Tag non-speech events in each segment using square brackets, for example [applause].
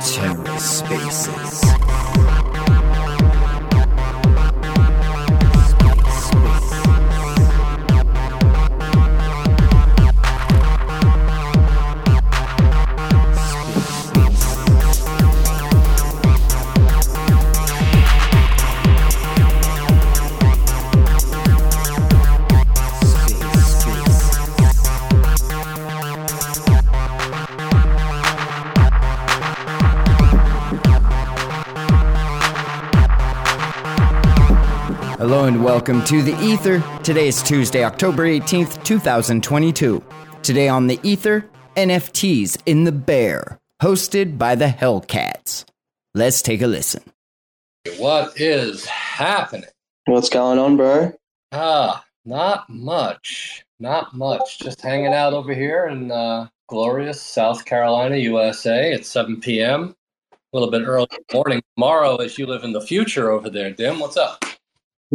TerraSpaces. Hello and welcome to the Ether. Today is Tuesday, October 18th, 2022. Today on the Ether, NFTs in the Bear, hosted by the Hellcats. Let's take a listen. What is happening? What's going on, bro? Ah, not much. Not much. Just hanging out over here in uh, glorious South Carolina, USA at 7 p.m. A little bit early morning tomorrow as you live in the future over there, Dim. What's up? [laughs]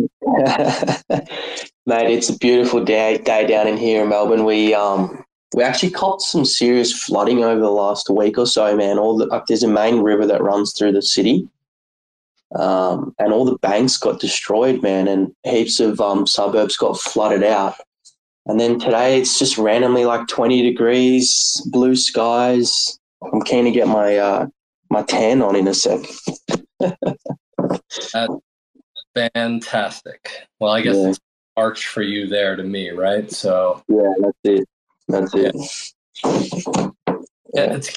Mate, it's a beautiful day day down in here in Melbourne. We um we actually copped some serious flooding over the last week or so, man. All the like, there's a main river that runs through the city, um, and all the banks got destroyed, man, and heaps of um suburbs got flooded out. And then today it's just randomly like 20 degrees, blue skies. I'm keen to get my uh my tan on in a sec. [laughs] Fantastic. Well, I guess Yeah. it's March for you there to me, right? So Yeah, that's it. That's it. yeah, it's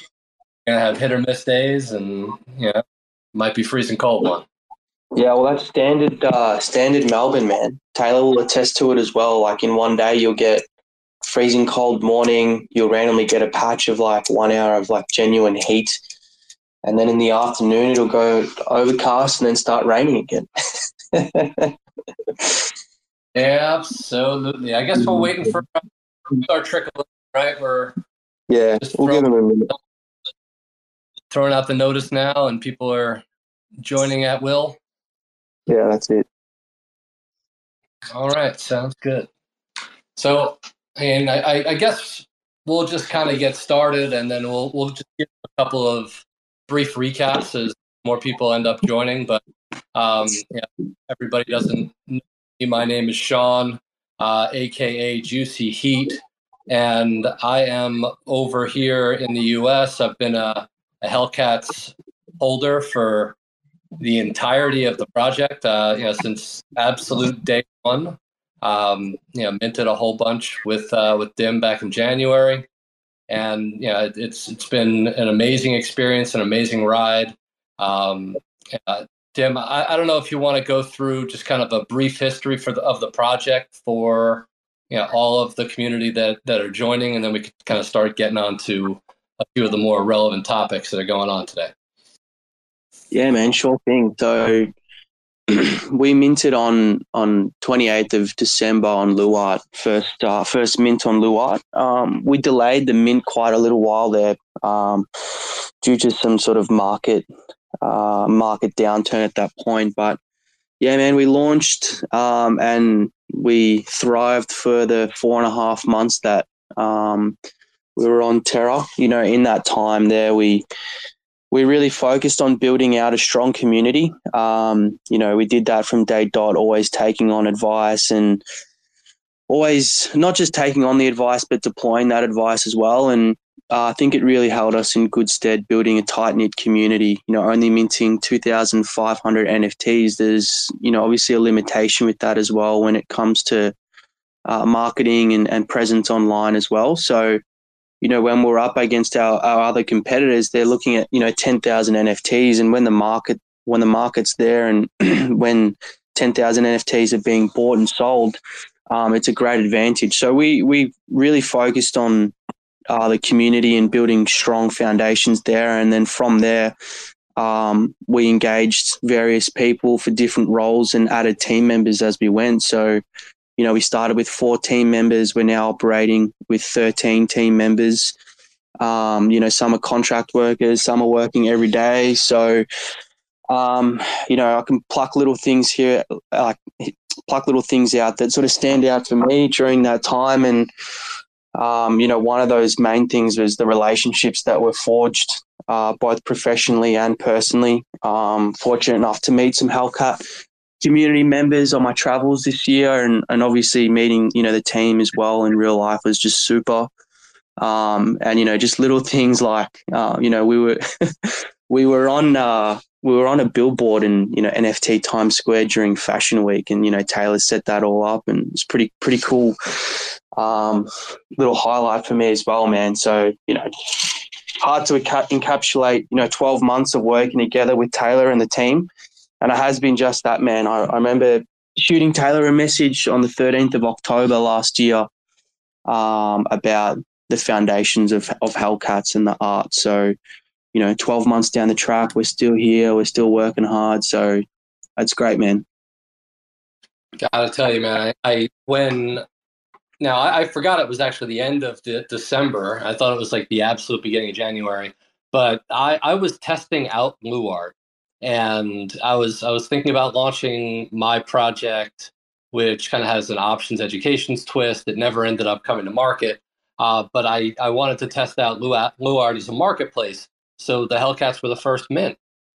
gonna have hit or miss days, and you know, might be freezing cold one. Yeah, well, that's standard. Uh, standard Melbourne, man. Taylor will attest to it as well. Like in one day, you'll get freezing cold morning. You'll randomly get a patch of like one hour of like genuine heat, and then in the afternoon, it'll go overcast and then start raining again. [laughs] Absolutely. I guess we're waiting for our trickle, right? We're yeah, we'll give them a minute. throwing out the notice now, and people are joining at will. Yeah, that's it. All right, sounds good. So, and I, I, guess we'll just kind of get started, and then we'll we'll just give a couple of brief recaps as more people end up joining. But um, everybody doesn't know me. My name is Sean, uh, aka Juicy Heat, and I am over here in the U.S. I've been a, a Hellcats holder for the entirety of the project, uh, you know, since absolute day one. Um, you know, minted a whole bunch with uh, with Dim back in January, and you know, it, it's it's been an amazing experience, an amazing ride. Um, uh, Dim, I, I don't know if you want to go through just kind of a brief history for the, of the project for you know all of the community that that are joining, and then we could kind of start getting on to a few of the more relevant topics that are going on today. Yeah, man, sure thing. So [clears throat] we minted on on 28th of December on Luart, first uh, first mint on Luart. Um, we delayed the mint quite a little while there um, due to some sort of market uh, market downturn at that point. But yeah, man, we launched um, and we thrived for the four and a half months that um, we were on Terra. You know, in that time there, we we really focused on building out a strong community. Um, you know, we did that from day dot, always taking on advice and always not just taking on the advice, but deploying that advice as well. And uh, I think it really held us in good stead building a tight knit community. You know, only minting 2,500 NFTs. There's, you know, obviously a limitation with that as well when it comes to uh, marketing and, and presence online as well. So, you know, when we're up against our, our other competitors, they're looking at, you know, 10,000 NFTs. And when the market, when the market's there and [clears throat] when 10,000 NFTs are being bought and sold, um, it's a great advantage. So we, we really focused on uh, the community and building strong foundations there. And then from there, um, we engaged various people for different roles and added team members as we went. So, you know, we started with four team members. We're now operating with 13 team members. Um, you know, some are contract workers, some are working every day. So, um, you know, I can pluck little things here. Like pluck little things out that sort of stand out for me during that time. And, um, you know, one of those main things was the relationships that were forged, uh, both professionally and personally. Um, fortunate enough to meet some Hellcat community members on my travels this year and, and obviously meeting, you know, the team as well in real life was just super. Um, and, you know, just little things like, uh, you know, we were, [laughs] we were on, uh, we were on a billboard in you know NFT Times Square during Fashion Week, and you know Taylor set that all up, and it's pretty pretty cool. Um, little highlight for me as well, man. So you know, hard to encapsulate you know 12 months of working together with Taylor and the team, and it has been just that, man. I, I remember shooting Taylor a message on the 13th of October last year um, about the foundations of of Hellcats and the art. So you know, 12 months down the track, we're still here, we're still working hard. So that's great, man. Gotta tell you, man, I, I when now I, I, forgot it was actually the end of the, December. I thought it was like the absolute beginning of January, but I, I was testing out Luart and I was I was thinking about launching my project, which kind of has an options educations twist. It never ended up coming to market, uh, but I, I wanted to test out Luart, Luart as a marketplace. So the Hellcats were the first mint.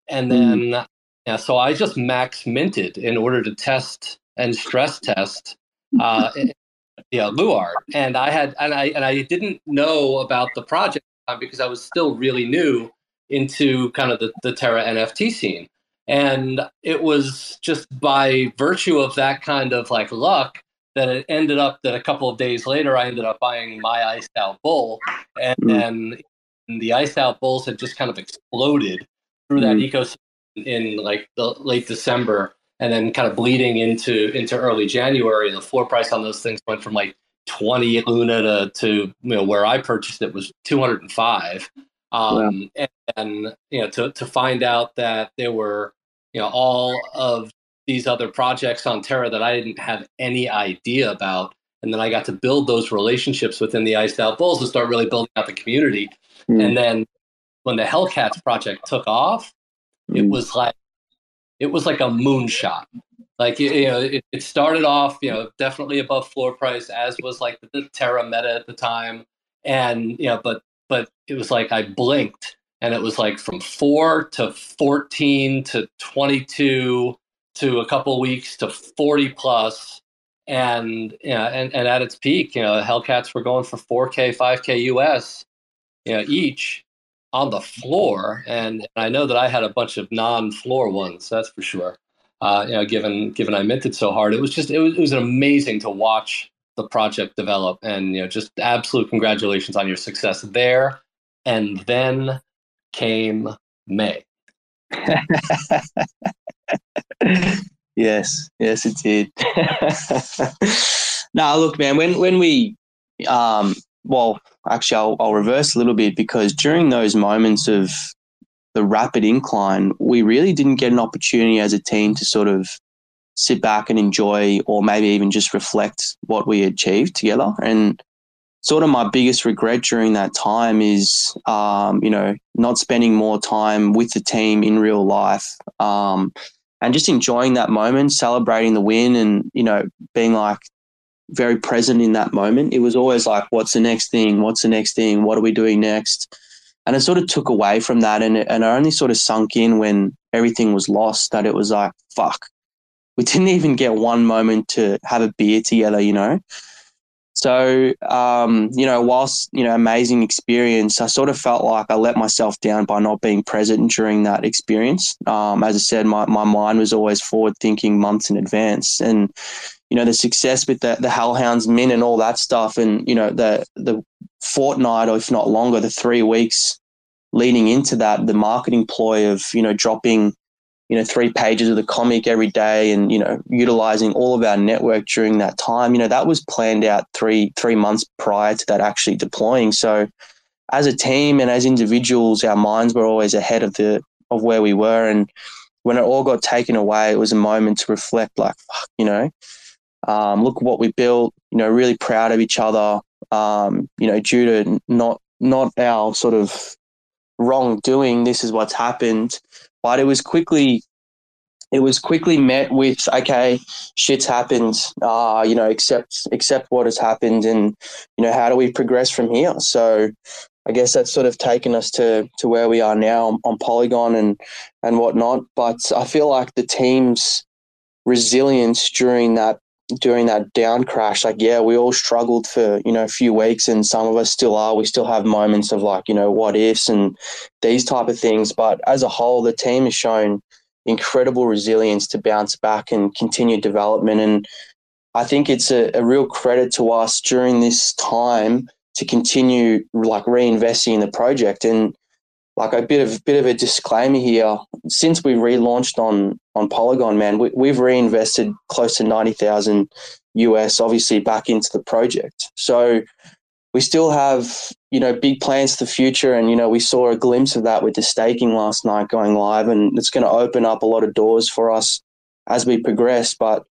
And hmm. then, mm. yeah, so I just max minted in order to test and stress test, uh, [laughs] yeah, Luar, And I had, and I, and I didn't know about the project because I was still really new into kind of the, the Terra NFT scene. And it was just by virtue of that kind of like luck that it ended up that a couple of days later I ended up buying my iced out bull and mm. then the iced out bulls had just kind of exploded through that mm-hmm. ecosystem in like the late December and then kind of bleeding into into early January. The floor price on those things went from like 20 Luna to, to you know where I purchased it was 205. Um, and, and, you know to to find out that there were you know all of these other projects on Terra that I didn't have any idea about. And then I got to build those relationships within the Iced Out Bulls and start really building out the community. Mm. And then when the Hellcats project took off, mm. it was like it was like a moonshot. Like you know, it, it started off, you know, definitely above floor price, as was like the, Terra meta at the time, and you know, but but it was like I blinked, and it was like from four to fourteen to twenty-two to a couple weeks to forty plus, and you know, and, and at its peak, you know, Hellcats were going for four K, five K US, you know, each on the floor. And I know that I had a bunch of non-floor ones. That's for sure. Uh, you know, given given I minted so hard, it was just it was, it was amazing to watch the project develop. And you know, just absolute congratulations on your success there. And then came May. [laughs] yes, yes, it did. [laughs] now, look, man, when when we um, well, actually, I'll, I'll reverse a little bit because during those moments of the rapid incline, we really didn't get an opportunity as a team to sort of sit back and enjoy, or maybe even just reflect what we achieved together. And sort of my biggest regret during that time is, um, you know, not spending more time with the team in real life. Um, and just enjoying that moment, celebrating the win, and you know, being like, very present in that moment. It was always like, what's the next thing? What's the next thing? What are we doing next? And it sort of took away from that. And it, and I only sort of sunk in when everything was lost that it was like, fuck, we [laughs] didn't even get one moment to have a beer together, you know? So, um, you know, whilst, you know, amazing experience, I sort of felt like I let myself down by not being present during that experience. Um, as I said, my, my mind was always forward thinking months in advance. And, you know, the success with the, the Hellhounds mint and all that stuff, and, you know, the, the fortnight, or if not longer, the three weeks leading into that, the marketing ploy of, you know, dropping, you know, three pages of the comic every day and, you know, utilizing all of our network during that time, you know, that was planned out three, three months prior to that actually deploying. So, as a team and as individuals, our minds were always ahead of the of where we were. And when it all got taken away, it was a moment to reflect, like, fuck, you know, um, look what we built. You know, really proud of each other. Um, you know, due to not not our sort of wrongdoing, this is what's happened. But it was quickly it was quickly met with okay shit's happened uh you know accept accept what has happened and you know how do we progress from here so i guess that's sort of taken us to to where we are now on, on polygon and and whatnot but i feel like the team's resilience during that during that down crash like yeah we all struggled for you know a few weeks and some of us still are we still have moments of like you know what ifs and these type of things but as a whole the team has shown incredible resilience to bounce back and continue development. And I think it's a, a real credit to us during this time to continue like reinvesting in the project. And like a bit of bit of a disclaimer here, since we relaunched on on Polygon, man, we, we've reinvested close to ninety thousand US, obviously back into the project. So we still have you know big plans for the future and you know we saw a glimpse of that with the staking last night going live and it's going to open up a lot of doors for us as we progress but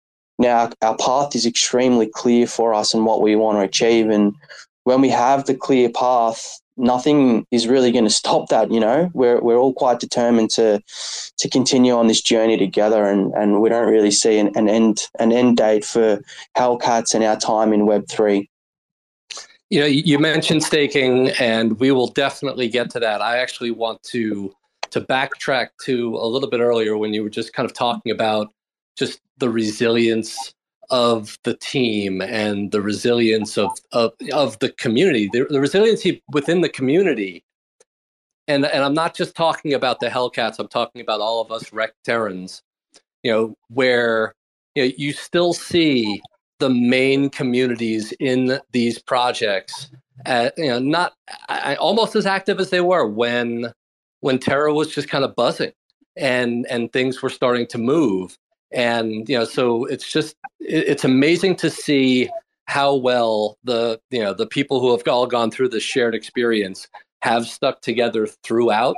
now our path is extremely clear for us and what we want to achieve and when we have the clear path nothing is really going [laughs] to stop that you know we're, we're all quite determined to to continue on this journey together and and we don't really see an, an end an end date for hellcats and our time in web 3 you know, you mentioned staking, and we will definitely get to that. I actually want to to backtrack to a little bit earlier when you were just kind of talking about just the resilience of the team and the resilience of of, of the community, the, the resiliency within the community. And and I'm not just talking about the Hellcats. I'm talking about all of us Rec Terrans. You know, where you know you still see the main communities in these projects uh, you know not I, almost as active as they were when when terra was just kind of buzzing and and things were starting to move and you know so it's just it, it's amazing to see how well the you know the people who have all gone through this shared experience have stuck together throughout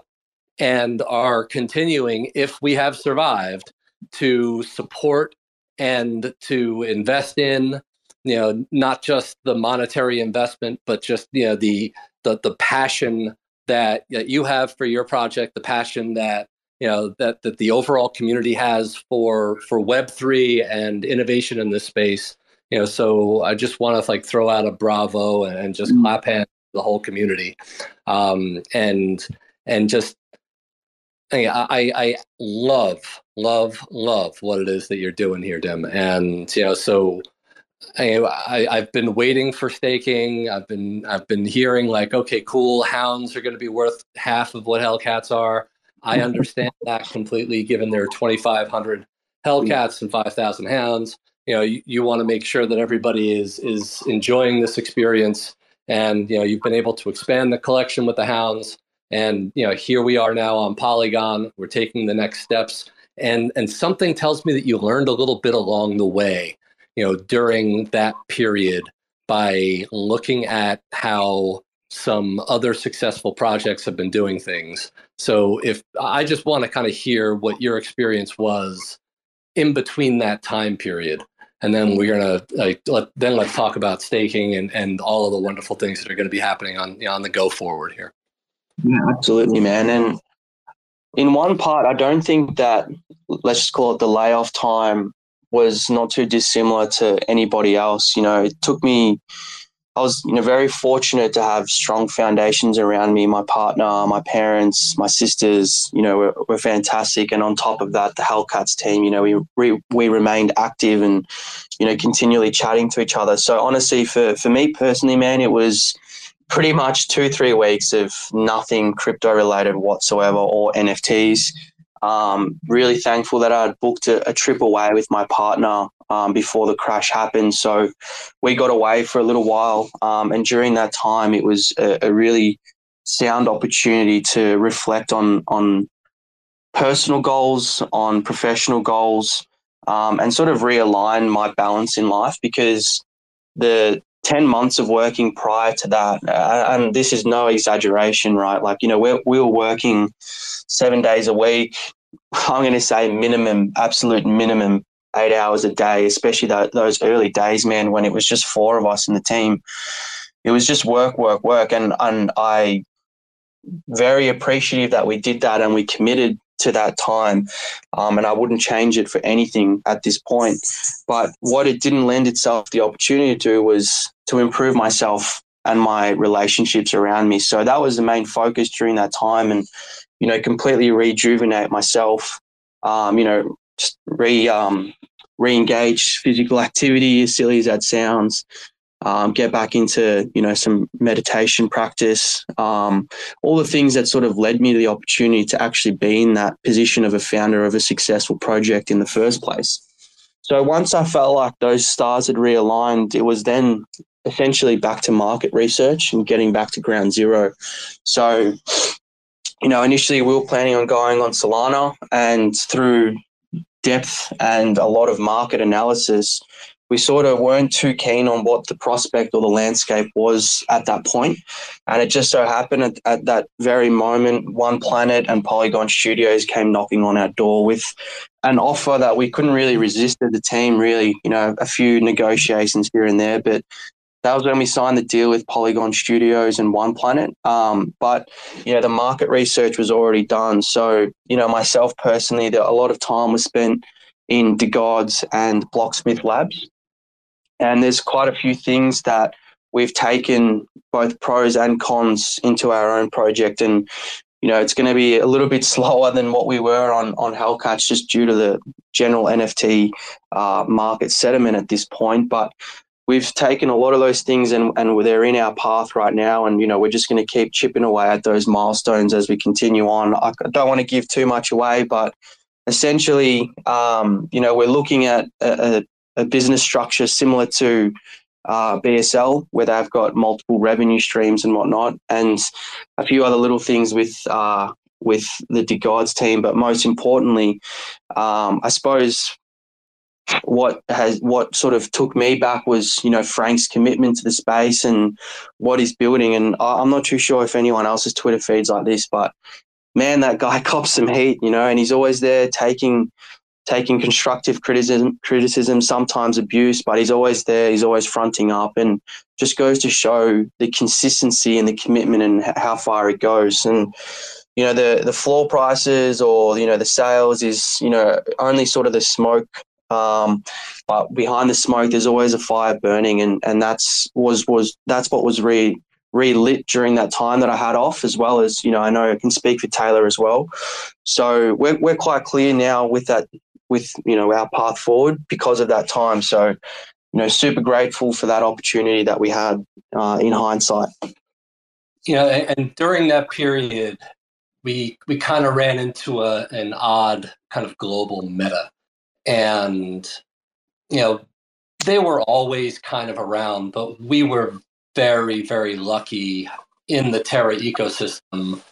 and are continuing if we have survived to support and to invest in you know not just the monetary investment but just you know the the, the passion that, that you have for your project the passion that you know that that the overall community has for for web3 and innovation in this space you know so i just want to like throw out a bravo and, and just mm-hmm. clap hands the whole community um and and just I, I love, love, love what it is that you're doing here, Dim. And you know, so I, I've been waiting for staking. I've been I've been hearing like, okay, cool, hounds are going to be worth half of what Hellcats are. I understand that completely, given there are 2,500 Hellcats and 5,000 hounds. You know, you, you want to make sure that everybody is is enjoying this experience, and you know, you've been able to expand the collection with the hounds. And you know, here we are now on Polygon. We're taking the next steps, and and something tells me that you learned a little bit along the way. You know, during that period by looking at how some other successful projects have been doing things. So if I just want to kind of hear what your experience was in between that time period. And then we're gonna like let, then let's talk about staking and, and all of the wonderful things that are going to be happening on you know, on the go forward here. Yeah, absolutely, man. And in one part, I don't think that let's just call it the layoff time was not too dissimilar to anybody else. You know, it took me. I was, you know, very fortunate to have strong foundations around me. My partner, my parents, my sisters, you know, were, were fantastic. And on top of that, the Hellcats team, you know, we, we we remained active and, you know, continually chatting to each other. So honestly, for for me personally, man, it was pretty much two, three weeks of nothing crypto related whatsoever or NFTs. Um, really thankful that I'd booked a, a trip away with my partner um, before the crash happened. So we got away for a little while. Um, and during that time, it was a, a, really sound opportunity to reflect on, on personal goals, on professional goals, um, and sort of realign my balance in life because the 10 months of working prior to that. Uh, and this is no exaggeration, right? Like, you know, we're, we were working seven days a week. [laughs] I'm going to say minimum, absolute minimum, eight hours a day, especially that, those early days, man, when it was just four of us in the team. It was just work, work, work. And, and I very appreciative that we did that and we committed to that time, um, and I wouldn't change it for anything at this point. But what it didn't lend itself the opportunity to was to improve myself and my relationships around me. So that was the main focus during that time, and you know, completely rejuvenate myself. Um, you know, re um, re-engage physical activity, as silly as that sounds um, get back into you know some meditation practice, um, all the things that sort of led me to the opportunity to actually be in that position of a founder of a successful project in the first place. So once I felt like those stars had realigned, it was then essentially back to market research and getting back to ground zero. So, you know, initially we were planning on going on Solana, and through depth and a lot of market analysis, we sort of weren't too keen on what the prospect or the landscape was at that point. And it just so happened at, at, that very moment, One Planet and Polygon Studios came knocking on our door with an offer that we couldn't really resist the team, really, you know, a few negotiations here and there. But that was when we signed the deal with Polygon Studios and One Planet. Um, but, you know, the market research was already done. So, you know, myself personally, a lot of time was spent in DeGods and Blocksmith Labs. And there's quite a few things that we've taken both pros and cons into our own project. And, you know, it's going to be a little bit [laughs] slower than what we were on, on Hellcats just due to the general NFT uh, market sentiment at this point. But we've taken a lot of those things and, and they're in our path right now. And, you know, we're just going to keep chipping away at those milestones as we continue on. I don't want to give too much away, but essentially, um, you know, we're looking at a, a business structure similar to uh, BSL, where they've got multiple revenue streams and whatnot, and a few other little things with uh, with the DeGods team. But most importantly, um, I suppose what has what sort of took me back was you know Frank's commitment to the space and what he's building. And I'm not too sure if anyone else's Twitter feeds like this, but man, that guy [laughs] cops some heat, you know, and he's always there taking taking constructive criticism, criticism, sometimes abuse, but he's always there. He's always fronting up, and just goes to show the consistency and the commitment and how far it goes. And you know, the the floor prices or you know the sales is you know only sort of the smoke. Um, but behind the smoke, there's always a fire burning, and and that's was was that's what was re relit during that time that I had off, as well as you know I know I can speak for Taylor as well. So we're we're quite clear now with that with you know our path forward because of that time. So, you know, super grateful for that opportunity that we had uh, in hindsight. Know, and, and during that period, we we kind of ran into a an odd kind of global meta, and you know, they were always kind of around, but we were very very lucky in the Terra ecosystem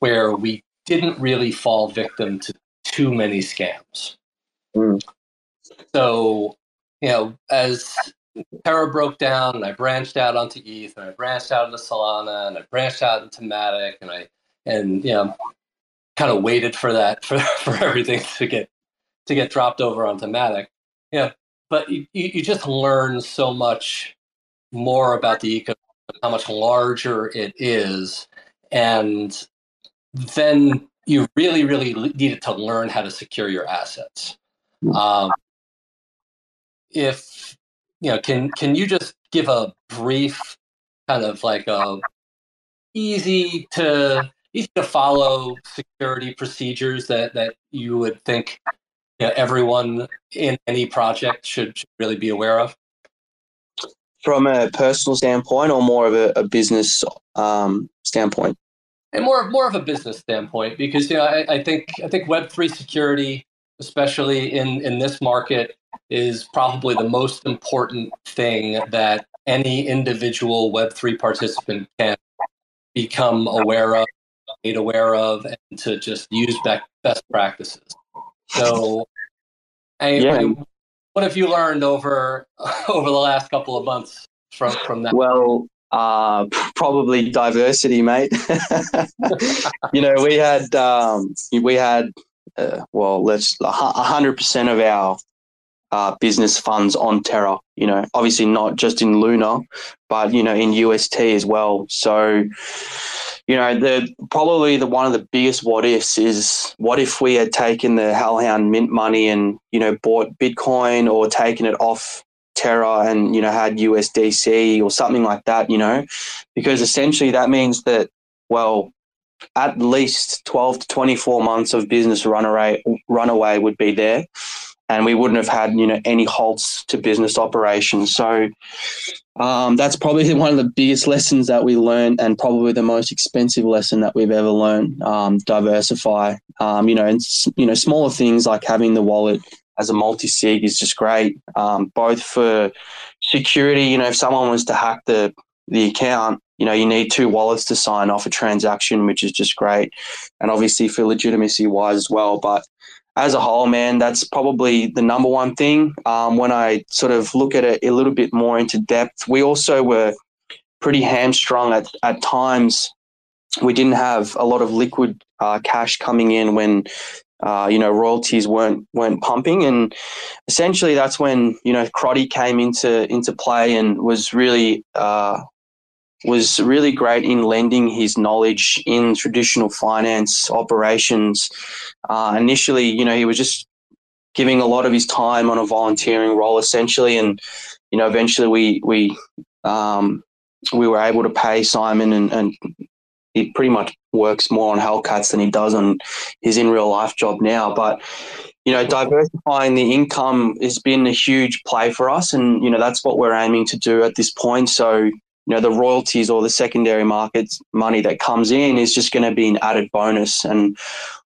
where we didn't really fall victim to too many scams. Mm. So, you know, as Terra broke down and I branched out onto ETH and I branched out into Solana and I branched out into Matic and I and you know kind of waited for that [laughs] for for everything to get to get dropped over onto Matic. Yeah. But you, you just learn so much more about the ecosystem, how much larger it is. And then you really, really needed to learn how to secure your assets. Um, if you know, can can you just give a brief kind of like a easy to easy to follow security procedures that that you would think you know, everyone in any project should, should really be aware of? From a personal standpoint, or more of a, a business um, standpoint? And more more of a business standpoint, because you know I, I think I think Web three security especially in, in this market, is probably the most important thing that any individual Web3 participant can become aware of, made aware of, and to just use best practices. So, yeah. what have you learned over [laughs] over the last couple of months from from that? Well, uh, probably diversity, mate. [laughs] you know, we had um, we had uh, well, let's hundred percent of our uh, business funds on Terra. You know, obviously not just in Luna, but you know in UST as well. So, you know, the probably the one of the biggest what ifs is what if we had taken the Hellhound mint money and you know bought Bitcoin or taken it off Terra and you know had USDC or something like that, you know, because essentially that means that well, at least twelve to twenty four months of business runaway runaway would be there and we wouldn't have had you know any halts to business operations. So um, that's probably [laughs] one of the biggest lessons that we learned, and probably the most expensive lesson that we've ever learned. Um, diversify, um, you know, and you know, smaller things like having the wallet as a multi-sig is just great, um, both for security. You know, if someone was to hack the the account, you know, you need two wallets to sign off a transaction, which is just great, and obviously for legitimacy wise as well. But as a whole, man, that's probably the number one thing. Um, when I sort of look at it a little bit more into depth, we also were pretty hamstrung at, at times. We didn't have a lot of liquid uh, cash coming in when uh, you know royalties weren't weren't pumping, and essentially that's when you know Crotty came into into play and was really uh, was really great in lending his knowledge in traditional finance operations. Uh, initially, you know, he was just giving a lot of his time on a volunteering role, essentially, and you know, eventually we we um, we were able to pay Simon, and, and he pretty much works more on Hellcats than he does on his in real life job now, but you know, diversifying the income has been a huge play for us, and you know that's what we're aiming to do at this point. So, you know the royalties or the secondary markets money that comes in is just going to be an added bonus. And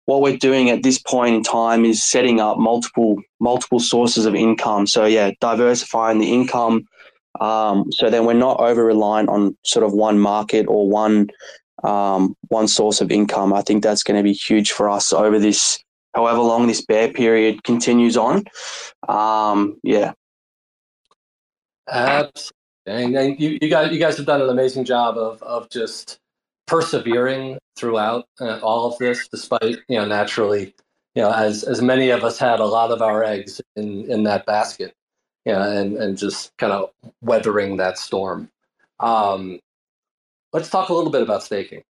what we're doing at this point in time is setting up multiple multiple sources of income. So yeah diversifying the income um, so then we're not over reliant on sort of one market or one um, one source of income. I think that's going to be huge for us over this however long this bear period continues on. Um, yeah. Absolutely. And, and you, you guys, you guys have done an amazing job of of just persevering throughout uh, all of this, despite you know naturally, you know, as as many of us had a lot of our eggs in in that basket, you know, and and just kind of weathering that storm. Um, let's talk a little bit about staking.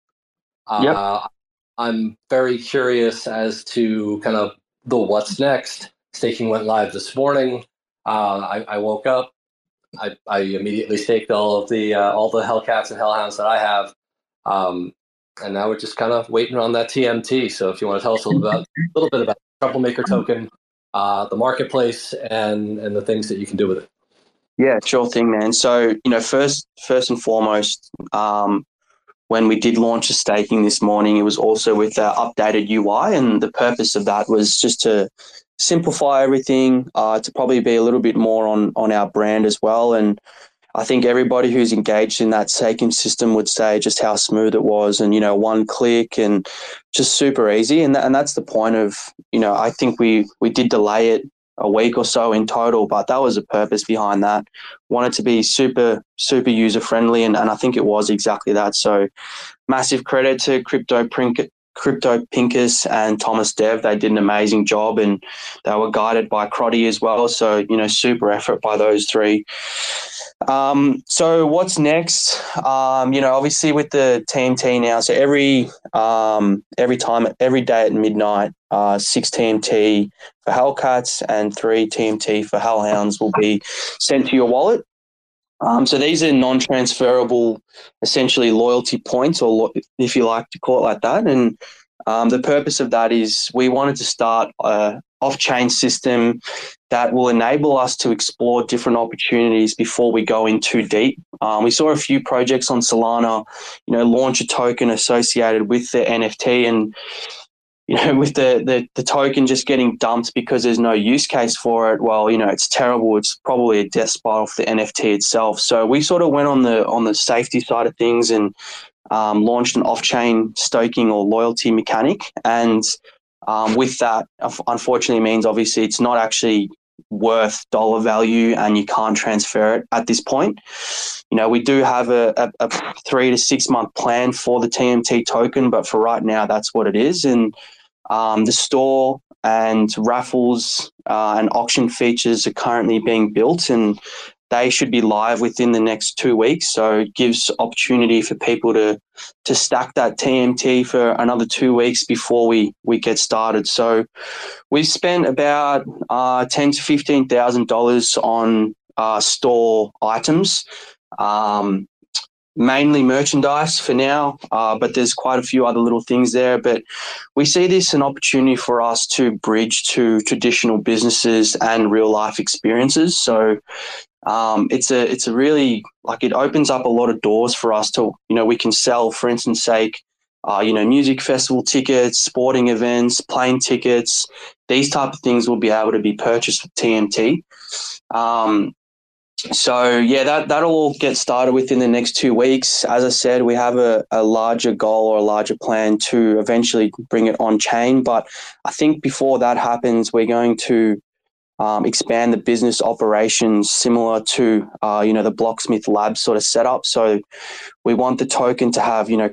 Uh, yep. I'm very curious as to kind of the what's next. Staking went live this morning. Uh, I, I, woke up, I, I immediately staked all of the uh, all the Hellcats and Hellhounds that I have, um, and now we're just kind of waiting on that TMT. So if you want to tell us a little about a little bit about Troublemaker token, uh, the marketplace, and and the things that you can do with it. Yeah, sure thing, man. So you know, first first and foremost, um, when we did launch a staking this morning, it was also with updated UI, and the purpose of that was just to simplify everything, uh, to probably be a little bit more on on our brand as well. And I think everybody who's engaged in that staking system would say just how smooth it was, and you know, one click and just super easy. And and that's the point of you know, I think we we did delay it a week or so in total, but that was the purpose behind that. Wanted to be super, super user friendly, and, and I think it was exactly that. So, massive credit to Crypto Crypto Pinkus and Thomas Dev. They did an amazing job and they were guided by Crotty as well. So, you know, super effort by those three. Um, so what's next? Um, you know, obviously with the TMT now, so every um, every time, every day at midnight, uh, six TMT for Hellcats and three TMT for Hellhounds will be sent to your wallet. Um, so these are non-transferable, essentially loyalty points, or lo- if you like to call it like that. And um, the purpose of that is we wanted to start a off-chain system that will enable us to explore different opportunities before we go in too deep. Um, we saw a few projects on Solana, you know, launch a token associated with the NFT, and you know, with the, the, the token just getting dumped because there's no use case for it, well, you know, it's terrible. It's probably a death spiral for the NFT itself. So we sort of went on the on the safety side of things and um, launched an off-chain staking or loyalty mechanic. And um, with that, unfortunately, means obviously it's not actually worth dollar value and you can't transfer it at this point. You know, we do have a, a, a, three to six month plan for the TMT token, but for right now, that's what it is. And um, the store and raffles uh, and auction features are currently being built, and they should be live within the next two weeks. So it gives opportunity for people to to stack that TMT for another two weeks before we we get started. So we've spent about uh, ten to fifteen thousand dollars on uh, store items. Um, mainly merchandise for now, uh, but there's quite a few other little things there. But we see this an opportunity for us to bridge to traditional businesses and real life experiences. So um, it's a it's a really like it opens up a lot of doors for us to you know we can sell, for instance, sake. Uh, you know, music festival tickets, sporting events, plane tickets, these type of things will be able to be purchased with TMT. Um, so yeah, that that'll all get started within the next two weeks. As I said, we have a, a larger goal or a larger plan to eventually bring it on chain. But I think before that happens, we're going to um, expand the business operations similar to uh, you know the Blocksmith Lab sort of setup. So we want the token to have you know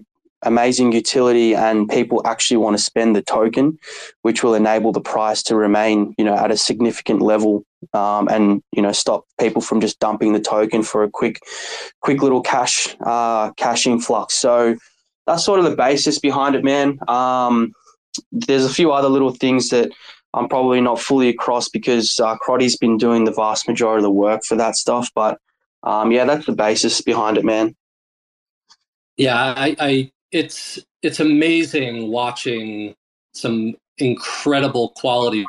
amazing utility and people actually want to spend the token, which will enable the price to remain, you know, at a significant level um, and, you know, stop people from just dumping the token for a quick, quick little cash, uh, cash influx. So that's sort of the basis behind it, man. Um, there's a few other little things that I'm probably not fully across because uh, Crotty's been doing the vast majority of the work for that stuff. But um, yeah, that's the basis behind it, man. Yeah, I, I it's it's amazing watching some incredible quality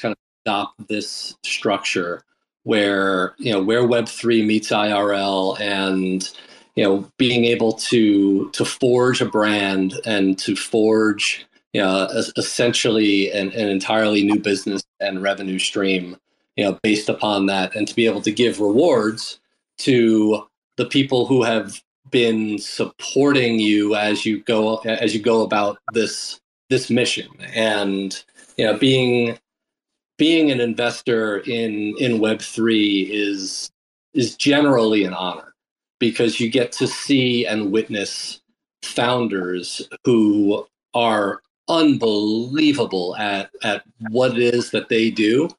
kind of adopt this structure where you know where web 3 meets irl and you know being able to to forge a brand and to forge you know essentially an, an entirely new business and revenue stream you know based upon that and to be able to give rewards to the people who have been supporting you as you go as you go about this this mission. And you know being being an investor in in web3 is is generally an honor because you get to see and witness founders who are unbelievable at at what it is that they do.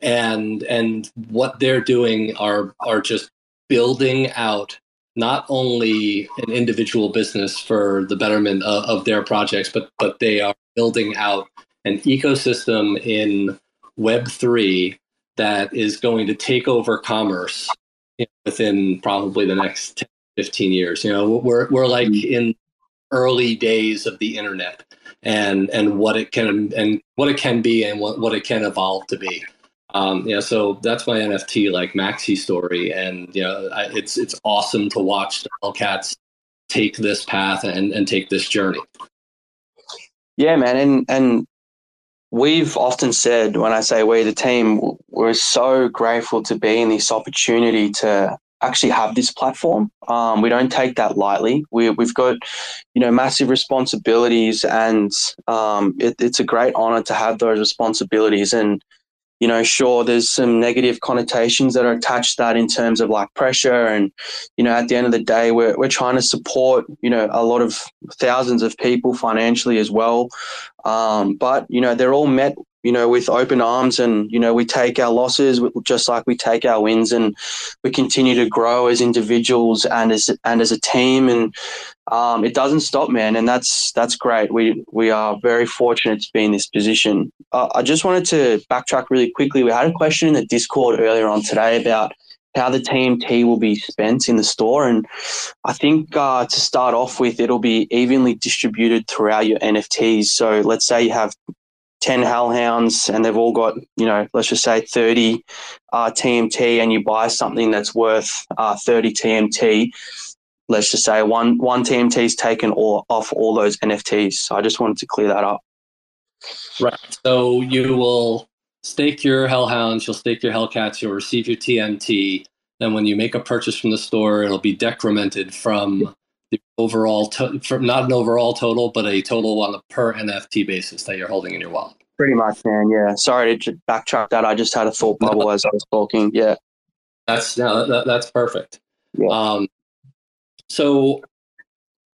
And and what they're doing are are just building out not only an individual business for the betterment of, of, their projects, but but they are building out an ecosystem in Web three that is going to take over commerce within probably the next 10, 15 years. You know, we're we're like mm-hmm. in early days of the internet and and what it can and what it can be and what, what it can evolve to be. Um, yeah, so that's my NFT like Maxi story, and you know, I, it's it's awesome to watch the Hellcats take this path and and take this journey. Yeah, man, and and we've often said when I say we the team, we're so grateful to be in this opportunity to actually have this platform. Um, we don't take that lightly. We, we've got, you know, massive responsibilities, and um, it, it's a great honor to have those responsibilities. And you know, sure, there's some negative connotations that are attached to that in terms of like pressure. And, you know, at the end of the day, we're, we're trying to support, you know, a lot of thousands of people financially as well. Um, but, you know, they're all met you know, with open arms and, you know, we take our losses just like we take our wins and we continue to grow as individuals and as, and as a team. And um, it doesn't stop, man. And that's, that's great. We, we are very fortunate to be in this position. Uh, I just wanted to backtrack really quickly. We had a question in the Discord earlier on today about how the TMT will be spent in the store. And I think uh, to start off with, it'll be evenly distributed throughout your NFTs. So let's say you have 10 hellhounds and they've all got, you know, let's just say 30 uh, TMT and you buy something that's worth uh, 30 TMT, let's just say one, one TMT is taken all, off all those NFTs. So I just wanted to clear that up. Right. So you will stake your hellhounds, you'll stake your hellcats, you'll receive your TMT. Then when you make a purchase from the store, it'll be decremented from overall, to- not an overall total, but a total on a per NFT basis that you're holding in your wallet. Pretty much, man. Yeah. Sorry to backtrack that. I just had a thought bubble as I was talking. Yeah. That's no, that, that's perfect. Yeah. Um, so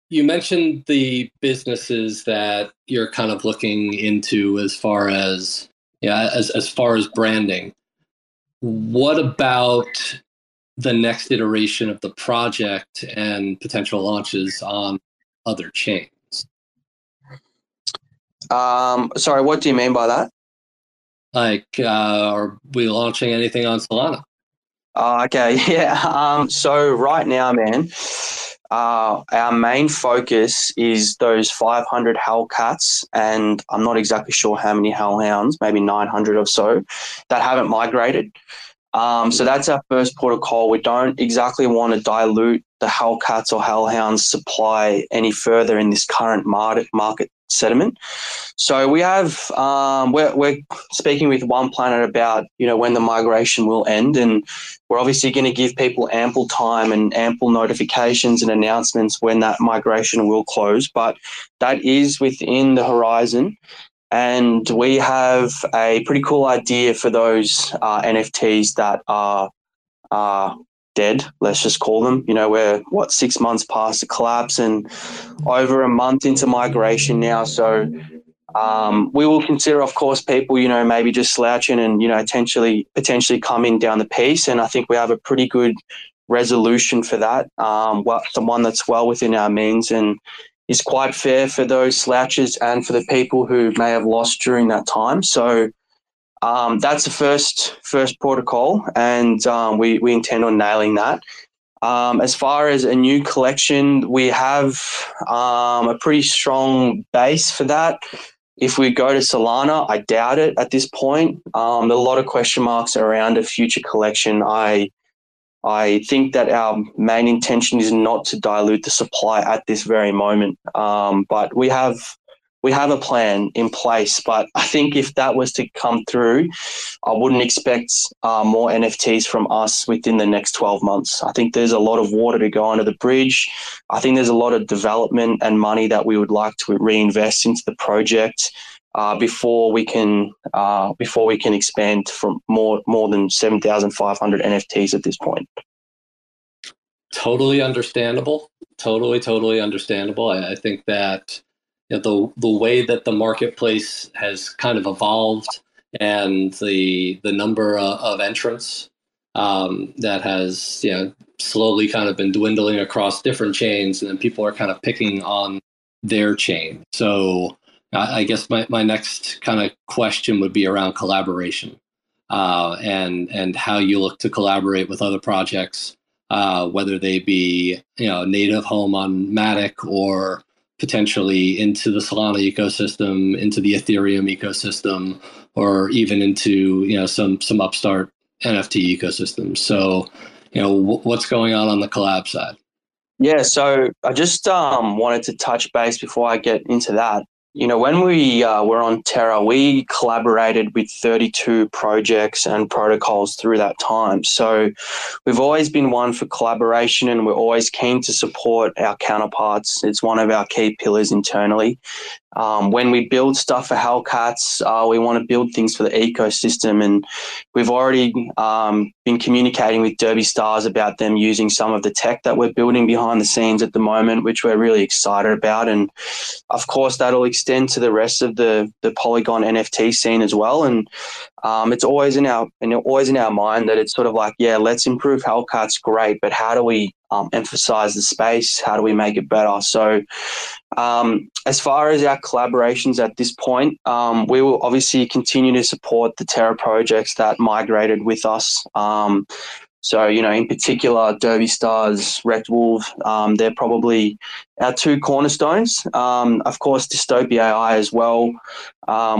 you mentioned the businesses that you're kind of looking into as far as yeah, as as far as branding. What about the next iteration of the project and potential launches on other chains. Um, sorry, what do you mean by that? Like, uh, are we launching anything on Solana? Uh, okay, [laughs] yeah. Um, so right now, man, uh, our main focus is those 500 Hellcats, and I'm not exactly sure how many Hellhounds, maybe 900 or so, that haven't migrated. Um, so that's our first protocol. We don't exactly want to dilute the Hellcats or Hellhounds supply any further in this current market market sediment. So we have um, we're, we're speaking with One Planet about you know when the migration will end, and we're obviously going to give people ample time and ample notifications and announcements when that migration will close. But that is within the horizon. And we have a pretty cool idea for those uh, NFTs that are are dead, let's just call them. You know, we're what six months past the collapse and over a month into migration now. So um, we will consider, of course, people, you know, maybe just slouching and, you know, potentially potentially coming down the piece. And I think we have a pretty good resolution for that. Um, well, the one that's well within our means and is quite fair for those slouches and for the people who may have lost during that time. So um, that's the first first protocol, and um, we we intend on nailing that. Um, as far as a new collection, we have um, a pretty strong base for that. If we go to Solana, I doubt it at this point. Um, a lot of question marks around a future collection. I I think that our main intention is not to dilute the supply at this very moment. Um, but we have we have a plan in place, but I think if that was to come through, I wouldn't expect uh, more NFTs from us within the next 12 months. I think there's a lot of water to go under the bridge. I think there's a lot of development and money that we would like to reinvest into the project. Uh, before we can uh, before we can expand from more more than seven thousand five hundred NFTs at this point. Totally understandable. Totally, totally understandable. I, I think that you know, the the way that the marketplace has kind of evolved and the the number of, of entrants um, that has you know slowly kind of been dwindling across different chains, and then people are kind of picking on their chain. So I, guess my, my next kind of question would be around collaboration uh, and and how you look to collaborate with other projects, uh, whether they be you know native home on Matic or potentially into the Solana ecosystem, into the Ethereum ecosystem, or even into you know some some upstart NFT ecosystems. So, you know, w- what's going on on the collab side? Yeah, so I just um, wanted to touch base before I get into that you know, when we uh, were on Terra, we collaborated with 32 projects and protocols through that time. So we've always been one for collaboration and we're always keen to support our counterparts. It's one of our key pillars internally. Um, when we build stuff for Hellcats, uh, we want to build things for the ecosystem. And we've already um, been communicating with Derby Stars about them using some of the tech that we're building behind the scenes at the moment, which we're really excited about. And of course, that'll extend to the rest of the, the Polygon NFT scene as well. And um, it's always in our and always in our mind that it's sort of like, yeah, let's improve Hellcats, great, but how do we um, emphasize the space? How do we make it better? So, um, as far as our collaborations at this point, um, we will obviously continue to support the Terra projects that migrated with us. Um, so, you know, in particular, Derby Stars, Wrecked Wolf, um, they're probably our two cornerstones. Um, of course, Dystopia AI as well.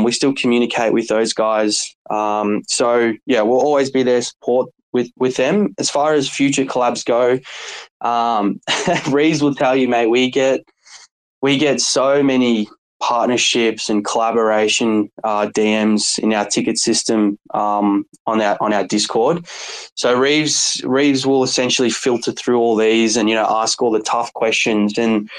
we still communicate with those guys. so, yeah, we'll always be there support with with them. As far as future collabs go, um, [laughs] Reeves will tell you, mate, we get we get so many partnerships and collaboration uh, DMs in our ticket system um, on our on our Discord. So Reeves Reeves will essentially filter through all these and you know ask all the tough questions. And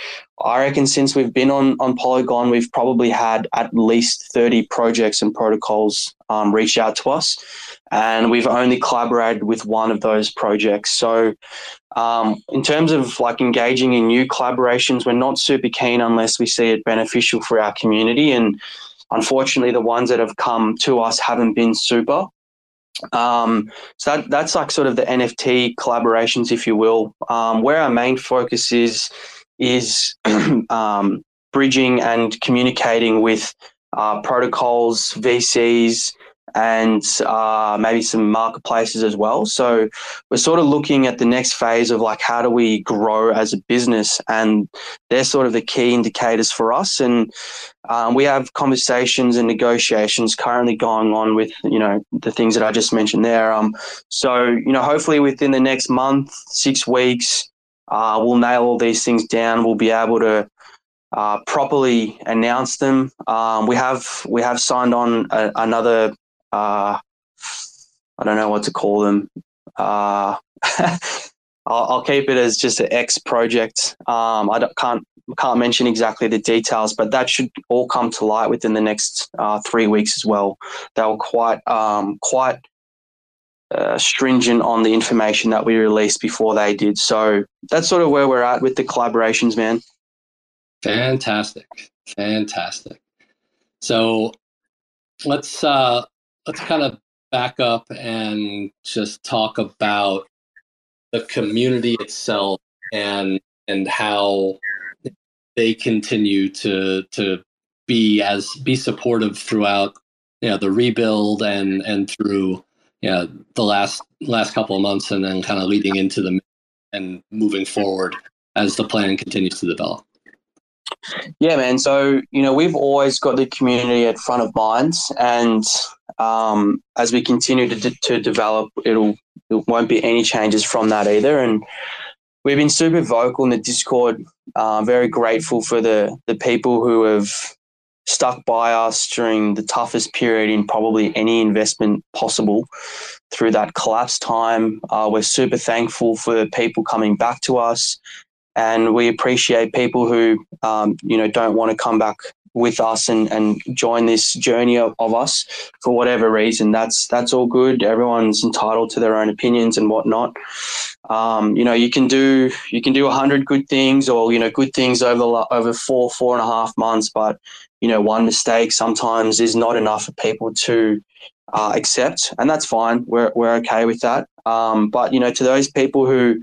I reckon since we've been on on Polygon, we've probably had at least thirty projects and protocols um, reach out to us, and we've only collaborated with one of those projects. So um, in terms of like engaging in new collaborations, we're not super keen unless we see it beneficial for our community. And unfortunately, the ones that have come to us haven't been super. Um, so that, that's like sort of the NFT collaborations, if you will. Um, where our main focus is is [clears throat] um, bridging and communicating with uh, protocols, VCs, and uh, maybe some marketplaces as well. So we're sort of looking at the next phase of like how do we grow as a business, and they're sort of the key indicators for us. And um, we have conversations and negotiations currently going on with you know the things that I just mentioned there. Um, so you know hopefully within the next month, six weeks, uh, we'll nail all these things down. We'll be able to uh, properly announce them. Um, we have we have signed on a, another uh, I don't know what to call them. Uh, [laughs] I'll, I'll, keep it as just an X project. Um, I can't can't mention exactly the details, but that should all come to light within the next uh, three weeks as well. They were quite um, quite uh, stringent on the information that we released before they did. So that's sort of where we're at with the collaborations, man. Fantastic, fantastic. So let's uh, let's kind of back up and just talk about the community itself and and how they continue to to be as be supportive throughout you know the rebuild and and through you know the last last couple of months and then kind of leading into the and moving forward as the plan continues to develop. Yeah man. So you know we've always got the community at front of minds and um, as we continue to, to develop, it'll it won't be any changes from that either. And we've been super vocal in the Discord. Uh, very grateful for the the people who have stuck by us during the toughest period in probably any investment possible through that collapse time. Uh, we're super thankful for people coming back to us, and we appreciate people who um, you know don't want to come back with us and, and join this journey of, of us for whatever reason. That's that's all good. Everyone's entitled to their own opinions and whatnot. Um, you know, you can do you can do a hundred good things or you know good things over over four four and a half months, but you know one mistake sometimes is not enough for people to uh, accept, and that's fine. We're we're okay with that. Um, but you know, to those people who, you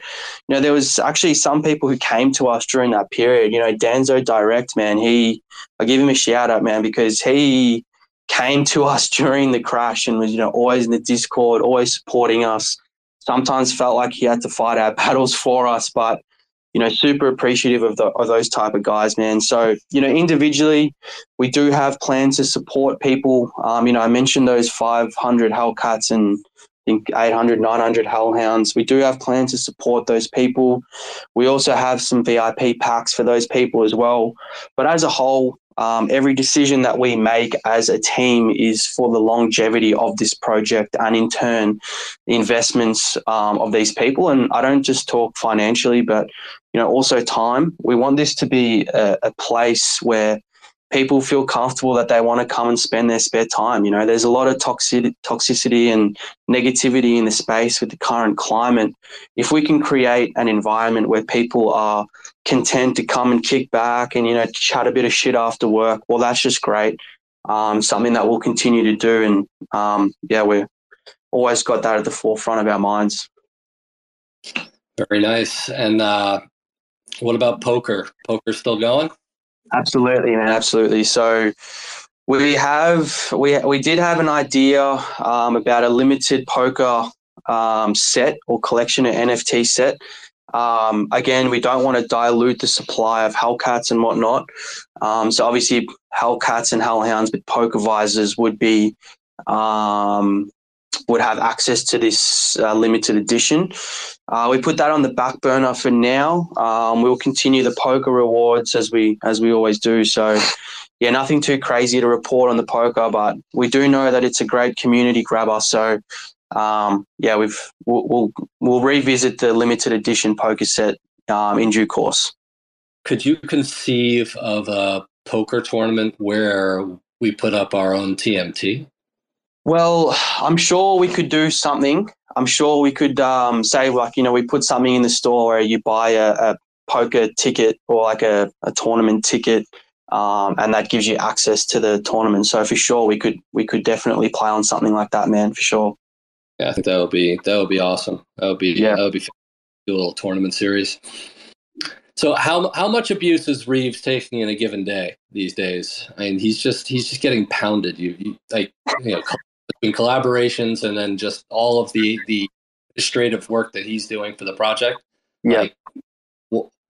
know, there was actually some people who came to us during that period. You know, Danzo Direct, man, he, I give him a shout out, man, because he came to us [laughs] during the crash and was, you know, always in the Discord, always supporting us. Sometimes felt like he had to fight our [laughs] battles for us, but you know, super appreciative of, the, of those type of guys, man. So, you know, individually, we do have plans to support people. Um, you know, I mentioned those 500 Hellcats and think 800, 900 Hellhounds. We do have plans to support those people. We also have some VIP packs for those people as well. But as a whole, um, every decision that we make as a team is for the longevity of this project and in turn the investments um, of these people and i don't just talk financially but you know also time we want this to be a, a place where people feel comfortable that they want to come and spend their spare time. You know, there's a lot of toxic, toxicity and negativity in the space with the current climate. If we can create an environment where people are content to come and kick back and, you know, chat a bit of shit after work, well, that's just great. Um, something that we'll continue to do. And um, yeah, we're always got that at the forefront of our minds. Very nice. And uh, what about poker? Poker still going? Absolutely, man. Absolutely. So we have we we did have an idea um, about a limited poker um, set or collection, an NFT set. Um, again, we don't want to dilute the supply of Hellcats and whatnot. Um, so obviously, Hellcats and Hellhounds with poker visors would be um, would have access to this uh, limited edition. Uh, we put that on the back burner for now. Um, we'll continue the poker rewards as we as we always do. So, yeah, nothing too crazy to report on the poker, but we do know that it's a great community grabber. So, um, yeah, we've we'll, we'll, we'll revisit the limited edition poker set um, in due course. Could you conceive of a poker tournament where we put up our own TMT? Well, I'm sure we could do something. I'm sure we could um, say, like, you know, we put something in the store where you buy a, a poker ticket or like a, a tournament ticket, um, and that gives you access to the tournament. So for sure, we could we could definitely play on something like that, man, for sure. Yeah, I think that would be that would be awesome. That would be yeah. that would be do a little tournament series. So how how much abuse is Reeves taking in a given day these days? I mean, he's just he's just getting pounded. You, you like you know between collaborations and then just all of the the administrative work that he's doing for the project. Yeah. Like,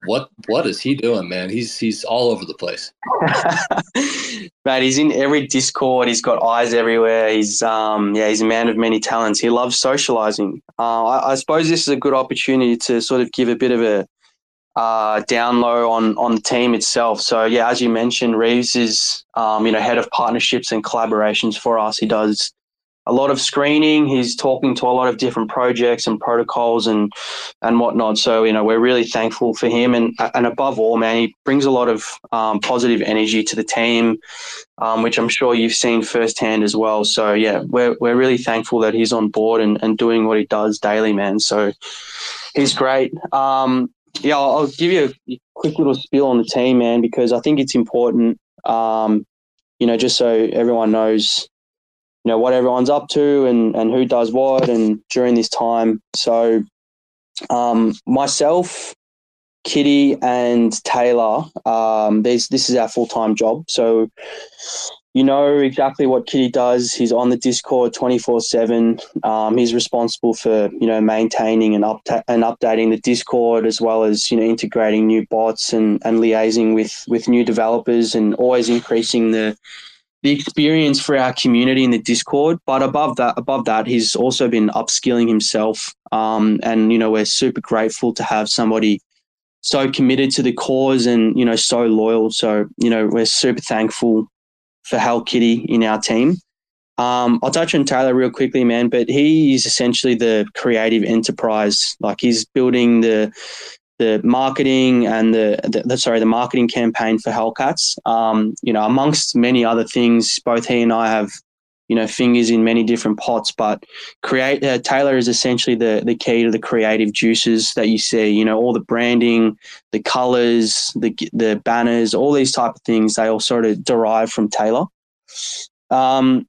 what what is he doing, man? He's he's all over the place. [laughs] man, he's in every Discord. He's got eyes everywhere. He's um yeah, he's a man of many talents. He loves socializing. Uh, I, I suppose this is a good opportunity to sort of give a bit of a uh, down low on on the team itself. So yeah, as you mentioned, Reeves is um, you know head of partnerships and collaborations for us. He does a lot of screening. He's talking to a lot of different projects and protocols and and whatnot. So you know we're really thankful for him and and above all, man, he brings a lot of um, positive energy to the team, um, which I'm sure you've seen firsthand as well. So yeah, we're we're really thankful that he's on board and, and doing what he does daily, man. So he's great. Um, yeah, I'll, I'll give you a quick little spiel on the team, man, because I think it's important. Um, you know, just so everyone knows you know what everyone's up to and and who does what and during this time. So um, myself, Kitty, and Taylor, um, this this is our full time job. So you know exactly what Kitty does. He's on the Discord twenty four seven. Um, he's responsible for you know maintaining and up and updating the Discord as well as you know integrating new bots and and liaising with with new developers and always increasing the the experience for our community in the Discord. But above that, above that, he's also been upskilling himself. Um, and you know, we're super grateful to have somebody so committed to the cause and you know so loyal. So you know, we're super thankful for Hell Kitty in our team. Um, I'll touch on Taylor real quickly, man, but he is essentially the creative enterprise. Like he's building the the marketing and the, the, the, sorry the marketing campaign for Hellcats. Um, you know, amongst many other things, both he and I have you know fingers in many different pots. But create uh, Taylor is essentially the the key to the creative juices that you see. You know, all the branding, the colors, the the banners, all these type of things. They all sort of derive from Taylor. Um,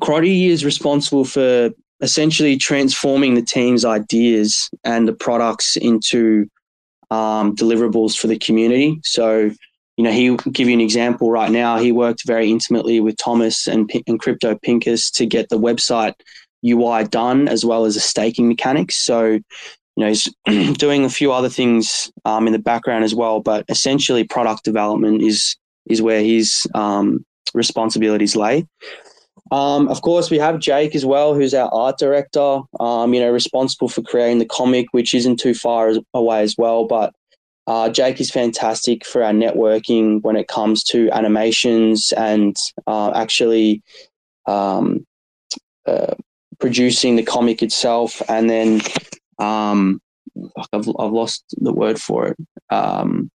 Crotty is responsible for essentially transforming the team's ideas and the products into um, deliverables for the community. So, you know, he give you an example right now. He worked very intimately with Thomas and, and Crypto Pinkus to get the website UI done, as well as the staking mechanics. So, you know, he's [clears throat] doing a few other things um, in the background as well. But essentially, product development is is where his um, responsibilities lay. Um, of course, we have Jake as well, who's our art director. Um, you know, responsible for creating the comic, which isn't too far away as well. But uh, Jake is fantastic for our networking when it comes to animations and uh, actually um, uh, producing the comic itself. And then um, I've, I've lost the word for it. Um,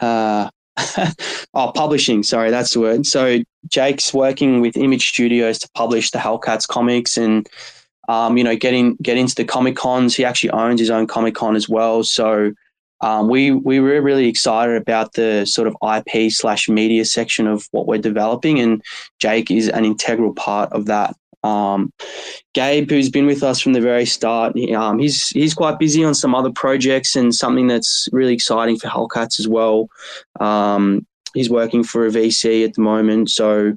uh, [laughs] oh, publishing. Sorry, that's the word. So Jake's working with Image Studios to publish the Hellcats comics and um, you know getting get into the comic cons. He actually owns his own comic con as well. So um, we we were really excited about the sort of IP slash media section of what we're developing, and Jake is an integral part of that. Um, Gabe, who's been with us from the very start, um, he's he's quite busy on some other projects and something that's really exciting for Hellcats as well. Um, he's working for a VC at the moment, so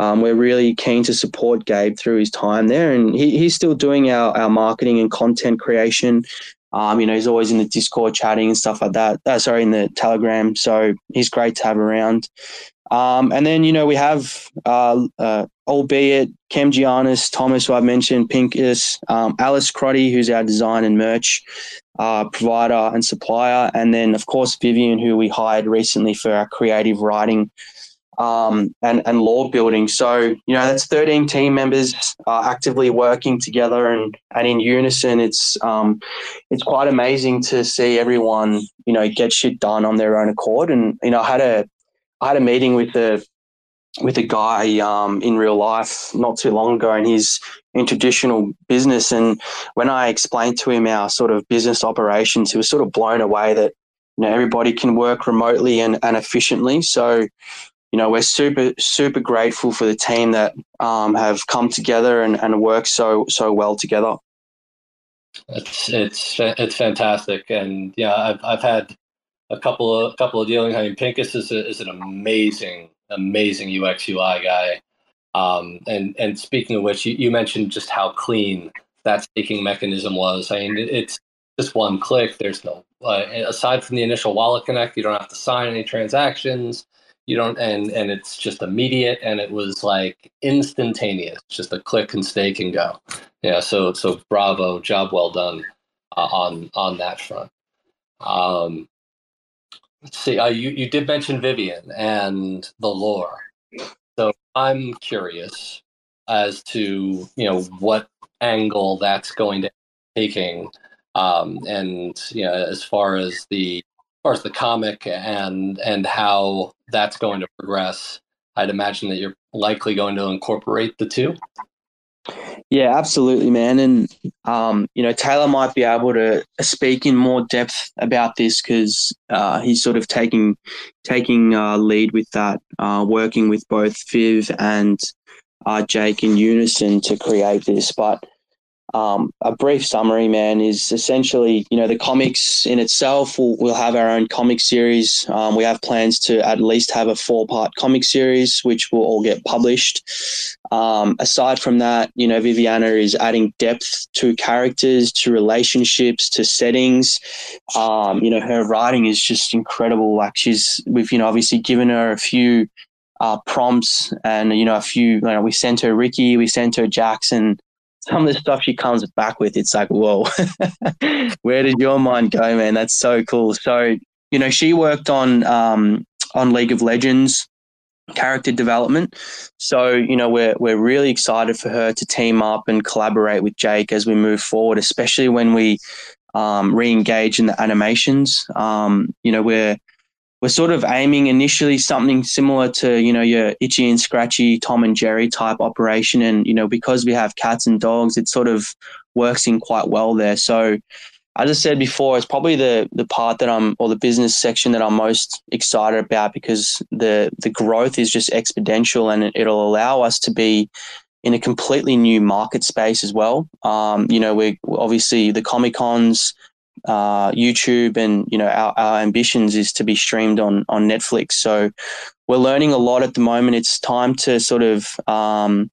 um, we're really keen to support Gabe through his time there, and he, he's still doing our, our marketing and content creation. Um, you know, he's always in the Discord chatting and stuff like that. Uh, sorry, in the Telegram. So he's great to have around. Um, and then, you know, we have, uh, uh, albeit Cam Giannis, Thomas, who I mentioned, Pinkus, um, Alice Crotty, who's our design and merch uh, provider and supplier. And then, of course, Vivian, who we hired recently for our creative writing um, and, and lore building. So, you know, that's 13 team members uh, actively working together and, and in unison. It's, um, it's quite amazing to see everyone, you know, get shit done on their own accord. And, you know, I had a, I had a meeting with a with a guy um, in real life not too long ago, and he's in traditional business. And when I explained to him our sort of business operations, he was sort of blown away that you know everybody can work remotely and, and efficiently. So you know, we're super super grateful for the team that um, have come together and, and worked so so well together. It's it's it's fantastic, and yeah, I've I've had a couple of a couple of dealings. I mean, Pincus is a, is an amazing amazing UX UI guy. Um, and and speaking of which, you, you, mentioned just how clean that staking mechanism was. I mean, it, it's just one click. There's no uh, aside from the initial wallet connect, you don't have to sign any transactions. You don't, and and it's just immediate, and it was like instantaneous. Just a click and stake and go. Yeah. So so bravo, job well done uh, on on that front. Um, see. Uh, you you did mention Vivian and the lore. So I'm curious as to you know what angle that's going to taking, um, and you know as far as the as far as the comic and and how that's going to progress. I'd imagine that you're likely going to incorporate the two. Yeah, absolutely, man. And um, you know, Taylor might be able to speak in more depth about this because uh, he's sort of taking taking uh, lead with that, uh, working with both Viv and uh, Jake in unison to create this. But um, a brief summary, man, is essentially, you know, the comics in itself. We'll, we'll have our own comic series. Um, we have plans to at least have a four part comic series, which will all get published. Um, aside from that, you know, Viviana is adding depth to characters, to relationships, to settings. Um, you know, her writing is just incredible. Like she's, we've, you know, obviously given her a few uh, prompts and, you know, a few, you know, we sent her Ricky, we sent her Jackson some of the stuff she comes back with, it's like, whoa, [laughs] where did your mind go, man? That's so cool. So, you know, she worked on um, on League of Legends character development. So, you know, we're we're really excited for her to team up and collaborate with Jake as we move forward, especially when we um, re-engage in the animations. Um, you know, we're we're sort of aiming initially something similar to you know your itchy and scratchy tom and jerry type operation. And you know because we have cats and dogs it sort of works in quite well there. So as i said before it's probably the the part that i'm or the business section that i'm most excited about because the the growth is just exponential and it'll allow us to be in a completely new market space as well. Um, you know we obviously the comic cons uh, YouTube, and you know our, our ambitions is to be streamed on on Netflix. So we're learning a lot at the moment. It's time to sort of um,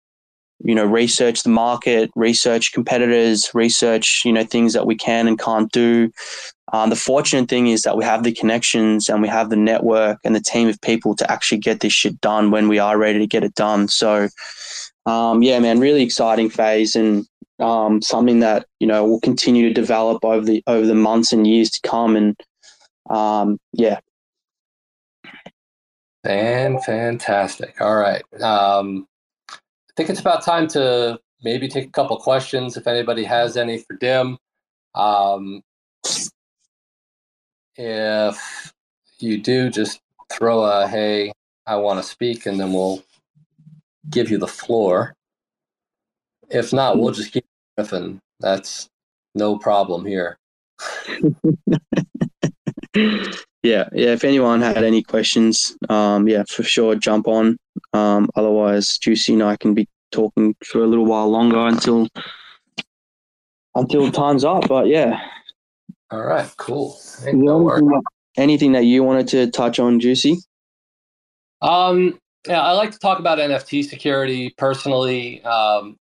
you know research the market, research competitors, research you know things that we can and can't do. Um, the fortunate thing is that we have the connections and we have the network and the team of people to actually get this shit done when we are ready to get it done. So, um, yeah, man, really exciting phase. And um, something that you know will continue to develop over the over the months and years to come. And um, yeah, fan fantastic. All right, um, I think it's about time to maybe take a couple questions if anybody has any for Dim. Um, if you do, just throw a hey, I want to speak, and then we'll give you the floor. If not, we'll just keep riffing. That's no problem here. [laughs] yeah, yeah. If anyone had any questions, um, yeah, for sure, jump on. Um, otherwise, Juicy and I can be talking for a little while longer until until time's up. But yeah. All right. Cool. anything, that, anything that you wanted to touch on, Juicy? Um. Yeah, I like to talk about NFT security personally. Um,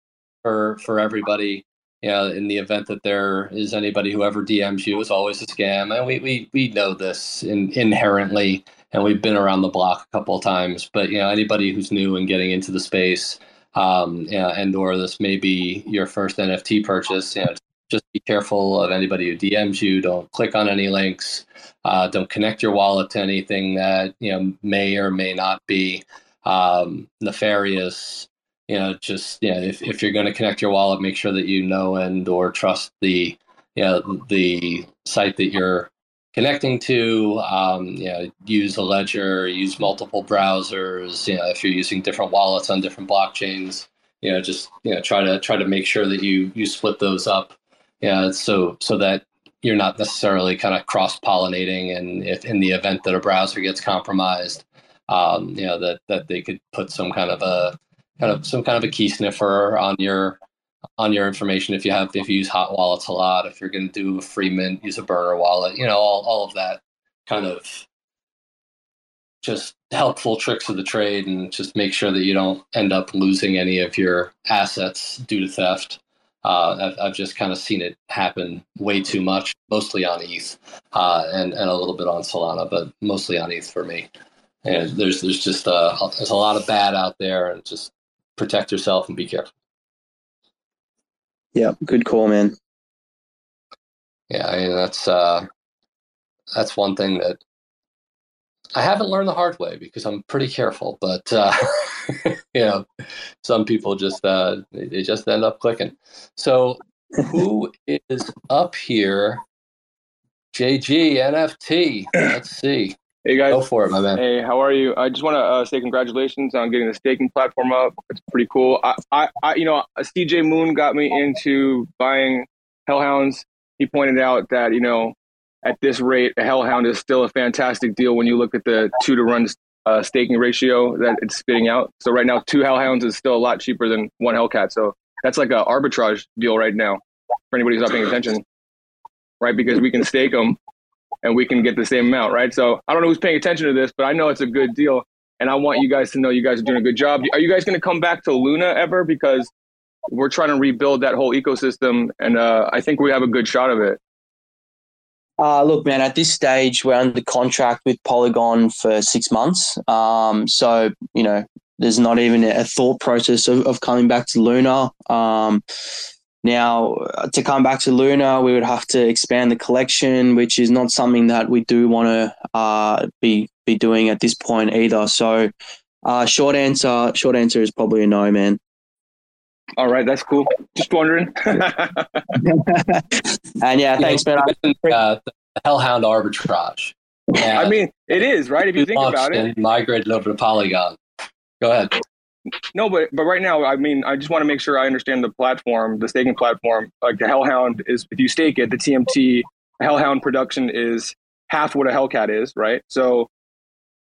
for for everybody. You know, in the event that there is anybody who ever DMs you, it's always a scam, and we we we know this in, inherently, and we've been around the block a couple of times. But you know, anybody who's new and getting into the space, um, you know, and or this may be your first NFT purchase, you know, just be careful of anybody who DMs you. Don't click on any links. Uh, don't connect your wallet to anything that you know may or may not be um, nefarious you know, just yeah, if, if you're going to connect your wallet, make sure that you know and or trust the you know, the site that you're connecting to. Um, you know, use a ledger, use multiple browsers. You know, if you're using different wallets on different blockchains, you know, just you know, try to try to make sure that you you split those up. Yeah, so so that you're not necessarily kind of cross pollinating, and if in the event that a browser gets compromised, um, you know that that they could put some kind of a kind of some kind of a key sniffer on your on your information if you have if you use hot wallets a lot if you're going to do a free mint use a burner wallet you know all, all of that kind of just helpful tricks of the trade and just make sure that you don't end up losing any of your assets due to theft uh, I've, I've, just kind of seen it happen way too much, mostly on ETH uh, and and a little bit on Solana, but mostly on ETH for me. And there's there's just uh, there's a lot of bad out there, and just protect yourself and be careful. Yeah, good call, man. Yeah, I mean that's uh, that's one thing that I haven't learned the hard way because I'm pretty careful. But uh, [laughs] you know, some people just uh, they just end up clicking. So who is up here? JG NFT. Let's see. Hey guys, go for it, my man. Hey, how are you? I just want to uh, say congratulations on getting the staking platform up. It's pretty cool. I, I, I, you know, CJ Moon got me into buying Hellhounds. He pointed out that you know, at this rate, a Hellhound is still a fantastic deal when you look at the two to one uh, staking ratio that it's spitting out. So right now, two Hellhounds is still a lot cheaper than one Hellcat. So that's like an arbitrage deal right now for anybody who's not paying attention, right? Because we can stake them and we can get the same amount, right? So I don't know who's paying attention to this, but I know it's a good deal. And I want you guys to know you guys are doing a good job. Are you guys going to come back to Luna ever? Because we're trying to rebuild that whole ecosystem, and uh, I think we have a good shot of it. Uh, look, man, at this stage, we're under contract with Polygon for six months. Um, so, you know, there's not even a thought process of, of coming back to Luna. Um, now, uh, to come back to Luna, we would have to expand the collection, which is not something that we do want to uh, be be doing at this point either. So, uh, short answer, short answer is probably a no, man. All right, that's cool. Just wondering. [laughs] and yeah, thanks, man. Uh, the Hellhound arbitrage. Yeah. I mean, it is right if you think about it. Migrated over to Polygon. Go ahead. No, but but right now, I mean, I just want to make sure I understand the platform, the staking platform. Like the Hellhound is, if you stake it, the TMT Hellhound production is half what a Hellcat is, right? So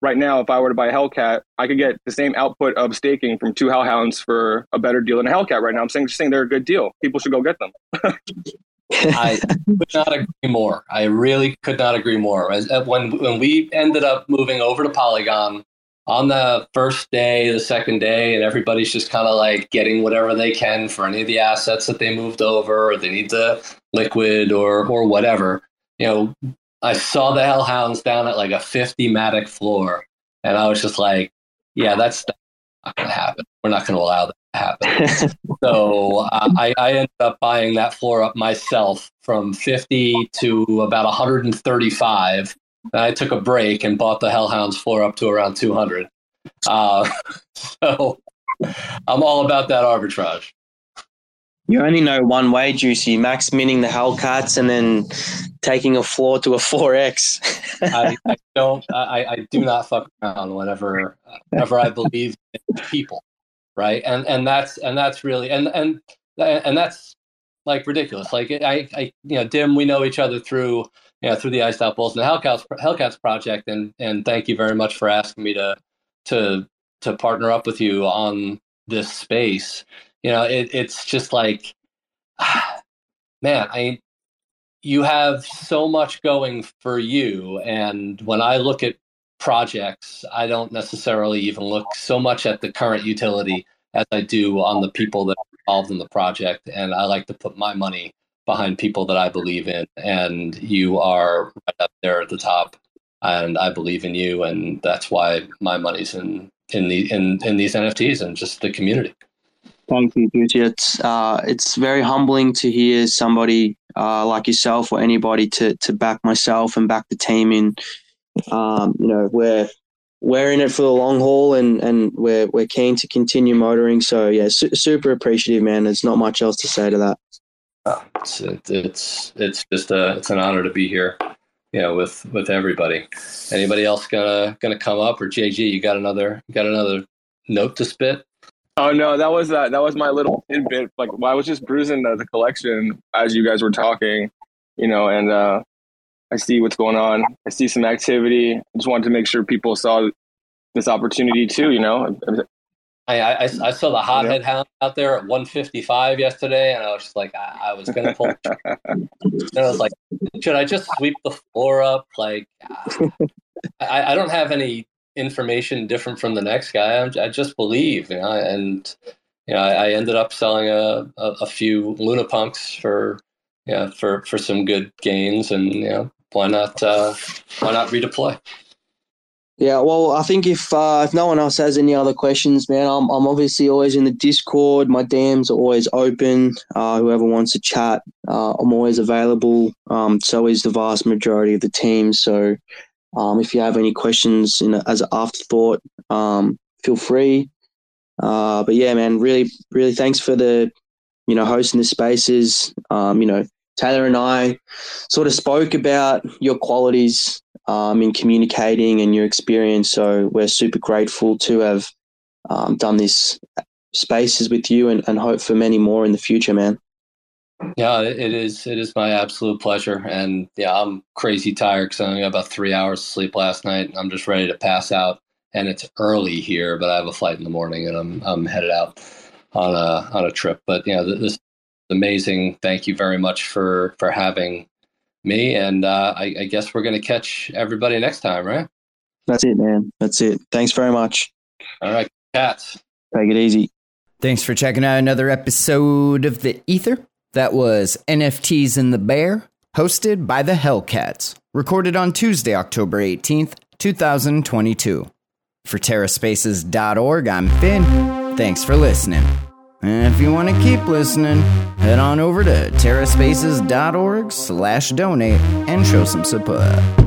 right now, if I were to buy a Hellcat, I could get the same output of staking from two Hellhounds for a better deal than a Hellcat. Right now, I'm saying just saying they're a good deal. People should go get them. [laughs] I could not agree more. I really could not agree more. As, uh, when when we ended up moving over to Polygon, on the first day, the second day, and everybody's just kind of like getting whatever they can for any of the assets that they moved over, or they need the liquid or or whatever. You know, I saw the Hellhounds down at like a 50 Matic floor, and I was just like, yeah, that's not going to happen. We're not going to allow that to happen. [laughs] so uh, I, I ended up buying that floor up myself from 50 to about 135 I took a break and bought the Hellhounds floor up to around 200. Uh, [laughs] so I'm all about that arbitrage. You only know one way, Juicy. Max minting the Hellcats and then taking a floor to a 4X. I, [laughs] I, don't, I, I do not fuck around whenever, whenever I believe in people. Right. And, and that's, and that's really, and, and, and that's like ridiculous. Like I, I, you know, Dim, we know each other through, you know, through the Iced Out Bulls and the Hellcats, Hellcats project. And, and thank you very much for asking me to, to, to partner up with you on this space. You know, it, it's just like, [sighs] man, I, you have so much going for you. And when I look at projects, I don't necessarily even look so much at the current utility as I do on the people that are involved in the project. And I like to put my money behind people that I believe in, and you are right up there at the top. And I believe in you, and that's why my money's in in the in in these NFTs and just the community. Thank you, Juicy. It's uh, it's very humbling to hear somebody uh, like yourself or anybody to to back myself and back the team in. Um, you know, we're we're in it for the long haul, and and we're we're keen to continue motoring. So yeah, su- super appreciative, man. There's not much else to say to that it's it's it's just a it's an honor to be here you know with with everybody. Anybody else gonna gonna come up? Or jg you got another got another note to spit? Oh no that was uh, that was my little tidbit. Like well, i was just bruising the, the collection as you guys were talking you know and uh i see what's going on. I see some activity. I just wanted to make sure people saw this opportunity too. You know, I, I, I saw the hothead yeah. hound out there at 155 yesterday, and I was just like, I, I was going to pull. [laughs] and I was like, should I just sweep the floor up? Like, I, I don't have any information different from the next guy. I'm, i just believe, you know, and you know, I, I ended up selling a, a, a few Luna Punks for, yeah, for for some good gains, and you know, why not uh, why not redeploy? Yeah, well, I think if uh, if no one else has any other questions, man, I'm I'm obviously always in the Discord. My DMs are always open. Uh, whoever wants to chat, uh, I'm always available. Um, so is the vast majority of the team. So, um, if you have any questions in a, as an afterthought, um, feel free. Uh, but yeah, man, really, really thanks for the, you know, hosting the spaces. Um, you know, Taylor and I sort of spoke about your qualities um, in communicating and your experience. So we're super grateful to have um, done this spaces with you and, and hope for many more in the future, man. Yeah, it is. It is my absolute pleasure, and yeah, I'm crazy tired because I only got about three hours of sleep last night. I'm just ready to pass out, and it's early here, but I have a flight in the morning, and I'm I'm headed out on a on a trip. But you know, this is amazing. Thank you very much for for having me, and uh, I, I guess we're going to catch everybody next time, right? That's it, man. That's it. Thanks very much. All right, cats. Take it easy. Thanks for checking out another episode of The Ether. That was NFTs in the Bear, hosted by the Hellcats, recorded on Tuesday, October 18th, 2022. For TerraSpaces.org, I'm Finn. Thanks for listening. And if you want to keep listening, head on over to terraspaces.org slash donate and show some support.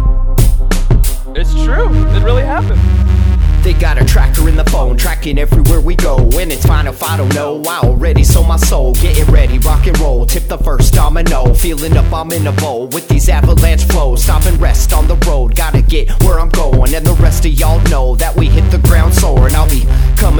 It's true. It really happened. They got a tracker in the phone, tracking everywhere we go. And it's fine if I don't know. I already sold my soul, getting ready, rock and roll. Tip the first domino, feeling up, I'm in a bowl with these avalanche flows. Stop and rest on the road, gotta get where I'm going. And the rest of y'all know that we hit the ground soaring.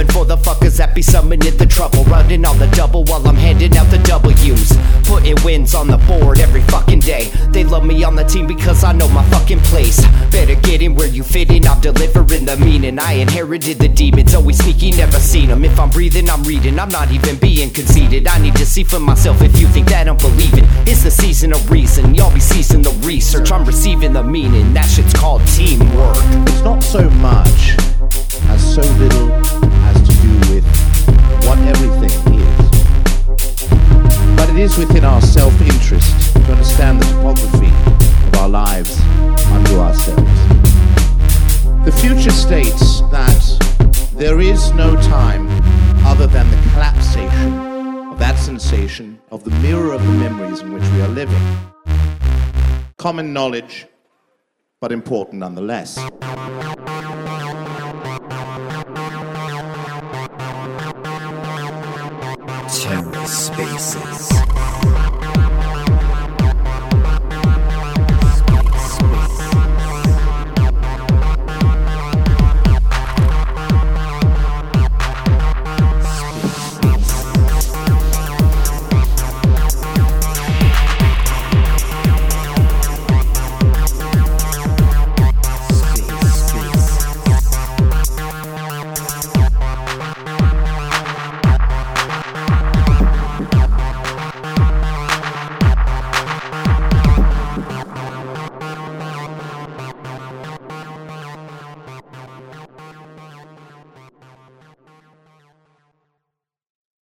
Coming for the fuckers that be summoning the trouble. Running on the double while I'm handing out the W's. Putting wins on the board every fucking day. They love me on the team because I know my fucking place. Better get in where you fit in, I'm delivering the meaning. I inherited the demons, always sneaky, never seen them. If I'm breathing, I'm reading, I'm not even being conceited. I need to see for myself if you think that I'm believing. It's the season of reason, y'all be ceasing the research. I'm receiving the meaning, that shit's called teamwork. It's not so much as so little as to do with what everything is. But it is within our self interest to understand the topography of our lives unto ourselves. The future states that there is no time other than the collapsation of that sensation of the mirror of the memories in which we are living. Common knowledge, but important nonetheless. TerraSpaces.